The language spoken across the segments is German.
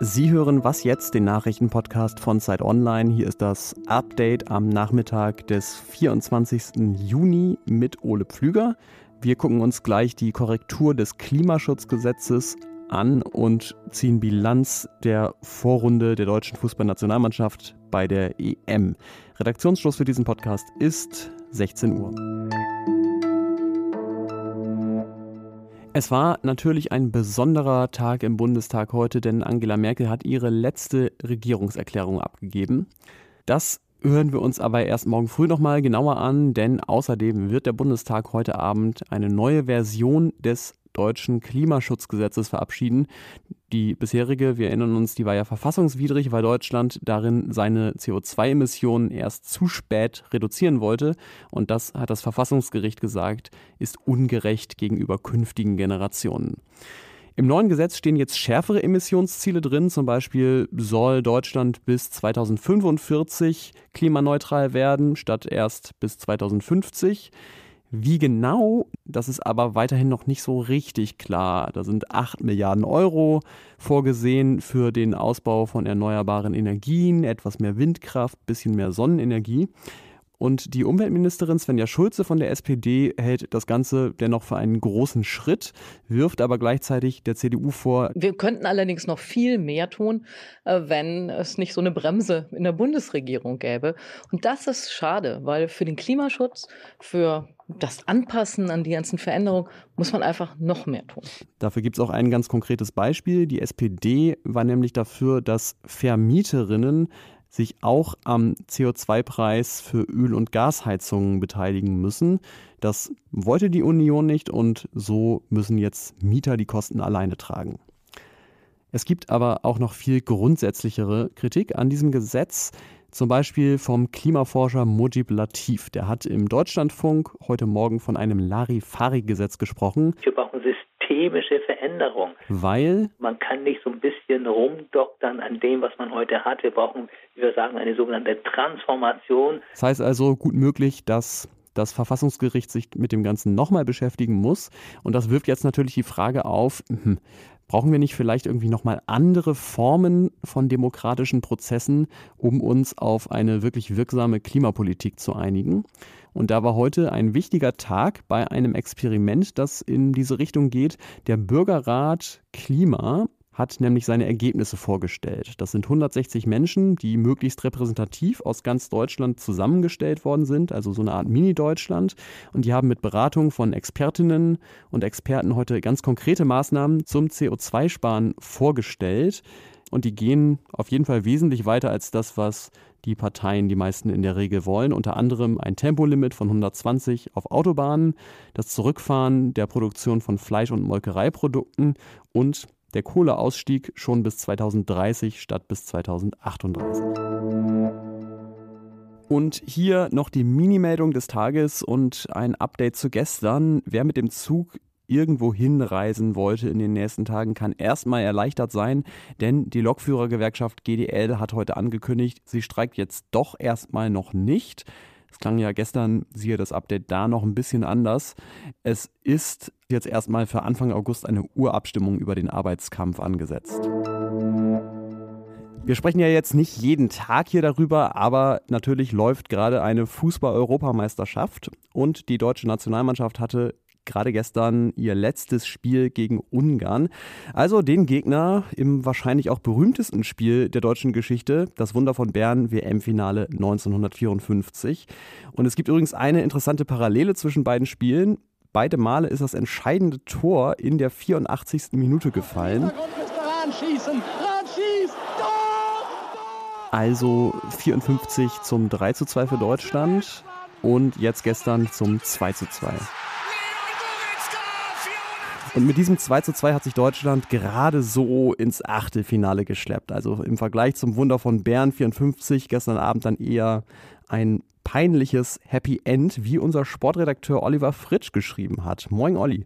Sie hören Was jetzt, den Nachrichtenpodcast von Zeit Online. Hier ist das Update am Nachmittag des 24. Juni mit Ole Pflüger. Wir gucken uns gleich die Korrektur des Klimaschutzgesetzes an und ziehen Bilanz der Vorrunde der deutschen Fußballnationalmannschaft bei der EM. Redaktionsschluss für diesen Podcast ist 16 Uhr. Es war natürlich ein besonderer Tag im Bundestag heute, denn Angela Merkel hat ihre letzte Regierungserklärung abgegeben. Das hören wir uns aber erst morgen früh nochmal genauer an, denn außerdem wird der Bundestag heute Abend eine neue Version des deutschen Klimaschutzgesetzes verabschieden. Die bisherige, wir erinnern uns, die war ja verfassungswidrig, weil Deutschland darin seine CO2-Emissionen erst zu spät reduzieren wollte. Und das hat das Verfassungsgericht gesagt, ist ungerecht gegenüber künftigen Generationen. Im neuen Gesetz stehen jetzt schärfere Emissionsziele drin. Zum Beispiel soll Deutschland bis 2045 klimaneutral werden, statt erst bis 2050. Wie genau, das ist aber weiterhin noch nicht so richtig klar. Da sind 8 Milliarden Euro vorgesehen für den Ausbau von erneuerbaren Energien, etwas mehr Windkraft, bisschen mehr Sonnenenergie. Und die Umweltministerin Svenja Schulze von der SPD hält das Ganze dennoch für einen großen Schritt, wirft aber gleichzeitig der CDU vor. Wir könnten allerdings noch viel mehr tun, äh, wenn es nicht so eine Bremse in der Bundesregierung gäbe. Und das ist schade, weil für den Klimaschutz, für das Anpassen an die ganzen Veränderungen muss man einfach noch mehr tun. Dafür gibt es auch ein ganz konkretes Beispiel. Die SPD war nämlich dafür, dass Vermieterinnen sich auch am CO2-Preis für Öl- und Gasheizungen beteiligen müssen. Das wollte die Union nicht und so müssen jetzt Mieter die Kosten alleine tragen. Es gibt aber auch noch viel grundsätzlichere Kritik an diesem Gesetz. Zum Beispiel vom Klimaforscher Mujib Latif. Der hat im Deutschlandfunk heute Morgen von einem Larifari-Gesetz gesprochen. Wir brauchen systemische Veränderung. Weil? Man kann nicht so ein bisschen rumdoktern an dem, was man heute hat. Wir brauchen, wie wir sagen, eine sogenannte Transformation. Das heißt also gut möglich, dass das Verfassungsgericht sich mit dem Ganzen nochmal beschäftigen muss. Und das wirft jetzt natürlich die Frage auf, hm, brauchen wir nicht vielleicht irgendwie nochmal andere Formen von demokratischen Prozessen, um uns auf eine wirklich wirksame Klimapolitik zu einigen? Und da war heute ein wichtiger Tag bei einem Experiment, das in diese Richtung geht. Der Bürgerrat Klima hat nämlich seine Ergebnisse vorgestellt. Das sind 160 Menschen, die möglichst repräsentativ aus ganz Deutschland zusammengestellt worden sind, also so eine Art Mini-Deutschland. Und die haben mit Beratung von Expertinnen und Experten heute ganz konkrete Maßnahmen zum CO2-Sparen vorgestellt. Und die gehen auf jeden Fall wesentlich weiter als das, was die Parteien, die meisten in der Regel wollen. Unter anderem ein Tempolimit von 120 auf Autobahnen, das Zurückfahren der Produktion von Fleisch- und Molkereiprodukten und der Kohleausstieg schon bis 2030 statt bis 2038. Und hier noch die Minimeldung des Tages und ein Update zu gestern. Wer mit dem Zug irgendwo hinreisen wollte in den nächsten Tagen, kann erstmal erleichtert sein, denn die Lokführergewerkschaft GDL hat heute angekündigt, sie streikt jetzt doch erstmal noch nicht. Es klang ja gestern, siehe das Update da noch ein bisschen anders. Es ist jetzt erstmal für Anfang August eine Urabstimmung über den Arbeitskampf angesetzt. Wir sprechen ja jetzt nicht jeden Tag hier darüber, aber natürlich läuft gerade eine Fußball-Europameisterschaft und die deutsche Nationalmannschaft hatte gerade gestern ihr letztes Spiel gegen Ungarn. Also den Gegner im wahrscheinlich auch berühmtesten Spiel der deutschen Geschichte, das Wunder von Bern WM-Finale 1954. Und es gibt übrigens eine interessante Parallele zwischen beiden Spielen. Beide Male ist das entscheidende Tor in der 84. Minute gefallen. Also 54 zum 3 zu 2 für Deutschland und jetzt gestern zum 2 zu 2. Und mit diesem 2 zu 2 hat sich Deutschland gerade so ins Achtelfinale geschleppt. Also im Vergleich zum Wunder von Bern 54 gestern Abend dann eher ein peinliches Happy End, wie unser Sportredakteur Oliver Fritsch geschrieben hat. Moin Olli.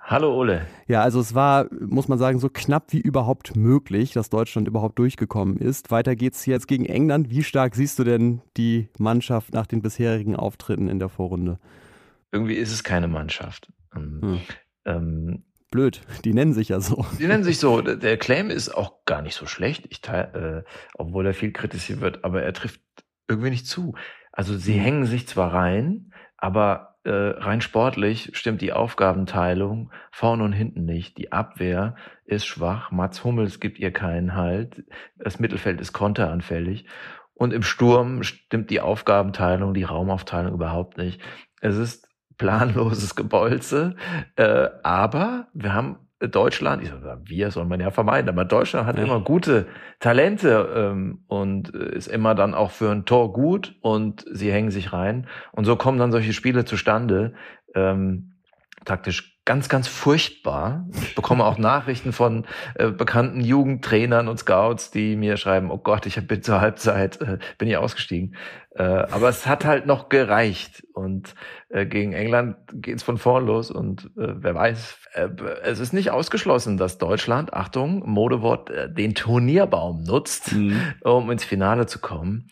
Hallo Ole. Ja, also es war, muss man sagen, so knapp wie überhaupt möglich, dass Deutschland überhaupt durchgekommen ist. Weiter geht's jetzt gegen England. Wie stark siehst du denn die Mannschaft nach den bisherigen Auftritten in der Vorrunde? irgendwie ist es keine Mannschaft. Ähm, hm. Ähm, Blöd, die nennen sich ja so. Die nennen sich so. Der Claim ist auch gar nicht so schlecht, ich teil, äh, obwohl er viel kritisiert wird, aber er trifft irgendwie nicht zu. Also sie hm. hängen sich zwar rein, aber äh, rein sportlich stimmt die Aufgabenteilung vorne und hinten nicht. Die Abwehr ist schwach. Mats Hummels gibt ihr keinen Halt. Das Mittelfeld ist konteranfällig. Und im Sturm stimmt die Aufgabenteilung, die Raumaufteilung überhaupt nicht. Es ist planloses Gebolze, äh, aber wir haben Deutschland, ich sage, wir soll man ja vermeiden, aber Deutschland hat ja. immer gute Talente ähm, und äh, ist immer dann auch für ein Tor gut und sie hängen sich rein. Und so kommen dann solche Spiele zustande. Ähm, taktisch ganz, ganz furchtbar. Ich bekomme auch Nachrichten von äh, bekannten Jugendtrainern und Scouts, die mir schreiben, oh Gott, ich bin zur Halbzeit, äh, bin ich ausgestiegen. Äh, aber es hat halt noch gereicht. Und äh, gegen England geht's von vorn los. Und äh, wer weiß, äh, es ist nicht ausgeschlossen, dass Deutschland, Achtung, Modewort, äh, den Turnierbaum nutzt, mhm. um ins Finale zu kommen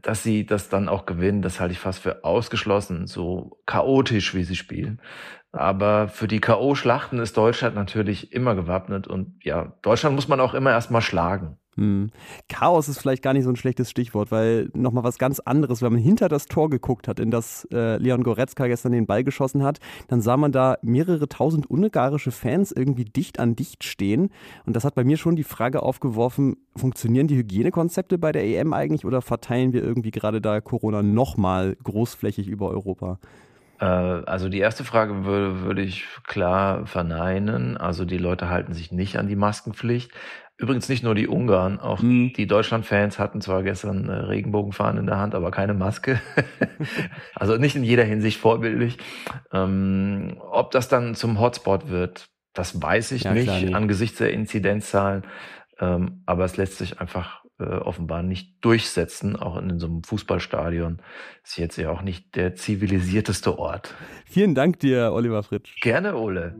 dass sie das dann auch gewinnen, das halte ich fast für ausgeschlossen, so chaotisch, wie sie spielen. Aber für die K.O.-Schlachten ist Deutschland natürlich immer gewappnet und ja, Deutschland muss man auch immer erstmal schlagen. Hm. Chaos ist vielleicht gar nicht so ein schlechtes Stichwort, weil nochmal was ganz anderes, wenn man hinter das Tor geguckt hat, in das äh, Leon Goretzka gestern den Ball geschossen hat, dann sah man da mehrere tausend ungarische Fans irgendwie dicht an dicht stehen. Und das hat bei mir schon die Frage aufgeworfen, funktionieren die Hygienekonzepte bei der EM eigentlich oder verteilen wir irgendwie gerade da Corona nochmal großflächig über Europa? Äh, also die erste Frage würde, würde ich klar verneinen. Also die Leute halten sich nicht an die Maskenpflicht. Übrigens nicht nur die Ungarn, auch mhm. die Deutschland-Fans hatten zwar gestern Regenbogenfahnen in der Hand, aber keine Maske. also nicht in jeder Hinsicht vorbildlich. Ähm, ob das dann zum Hotspot wird, das weiß ich ja, nicht klar, angesichts der Inzidenzzahlen. Ähm, aber es lässt sich einfach äh, offenbar nicht durchsetzen, auch in so einem Fußballstadion. Ist jetzt ja auch nicht der zivilisierteste Ort. Vielen Dank dir, Oliver Fritsch. Gerne, Ole.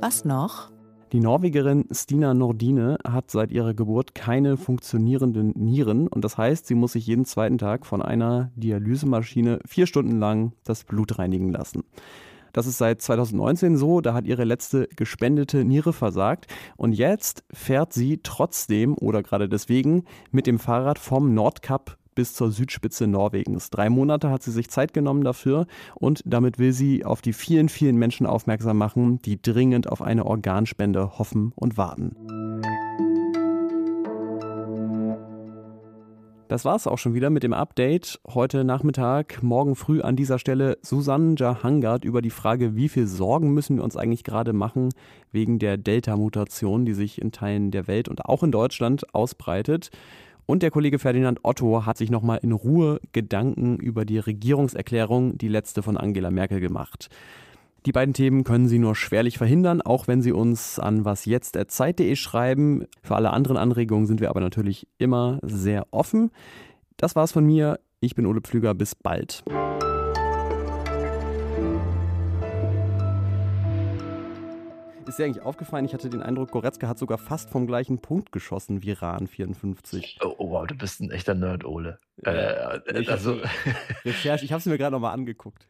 Was noch? Die Norwegerin Stina Nordine hat seit ihrer Geburt keine funktionierenden Nieren und das heißt, sie muss sich jeden zweiten Tag von einer Dialysemaschine vier Stunden lang das Blut reinigen lassen. Das ist seit 2019 so, da hat ihre letzte gespendete Niere versagt und jetzt fährt sie trotzdem oder gerade deswegen mit dem Fahrrad vom Nordkap bis zur Südspitze Norwegens. Drei Monate hat sie sich Zeit genommen dafür und damit will sie auf die vielen, vielen Menschen aufmerksam machen, die dringend auf eine Organspende hoffen und warten. Das war es auch schon wieder mit dem Update. Heute Nachmittag, morgen früh an dieser Stelle Susanne Jahangard über die Frage, wie viel Sorgen müssen wir uns eigentlich gerade machen wegen der Delta-Mutation, die sich in Teilen der Welt und auch in Deutschland ausbreitet. Und der Kollege Ferdinand Otto hat sich nochmal in Ruhe Gedanken über die Regierungserklärung, die letzte von Angela Merkel, gemacht. Die beiden Themen können Sie nur schwerlich verhindern, auch wenn Sie uns an wasjetzt.zeit.de schreiben. Für alle anderen Anregungen sind wir aber natürlich immer sehr offen. Das war's von mir. Ich bin Ole Pflüger. Bis bald. Ist dir eigentlich aufgefallen? Ich hatte den Eindruck, Goretzka hat sogar fast vom gleichen Punkt geschossen wie Rahn 54. Oh, oh wow, du bist ein echter Nerd, Ole. Äh, also Recherche, ich habe es mir gerade nochmal angeguckt.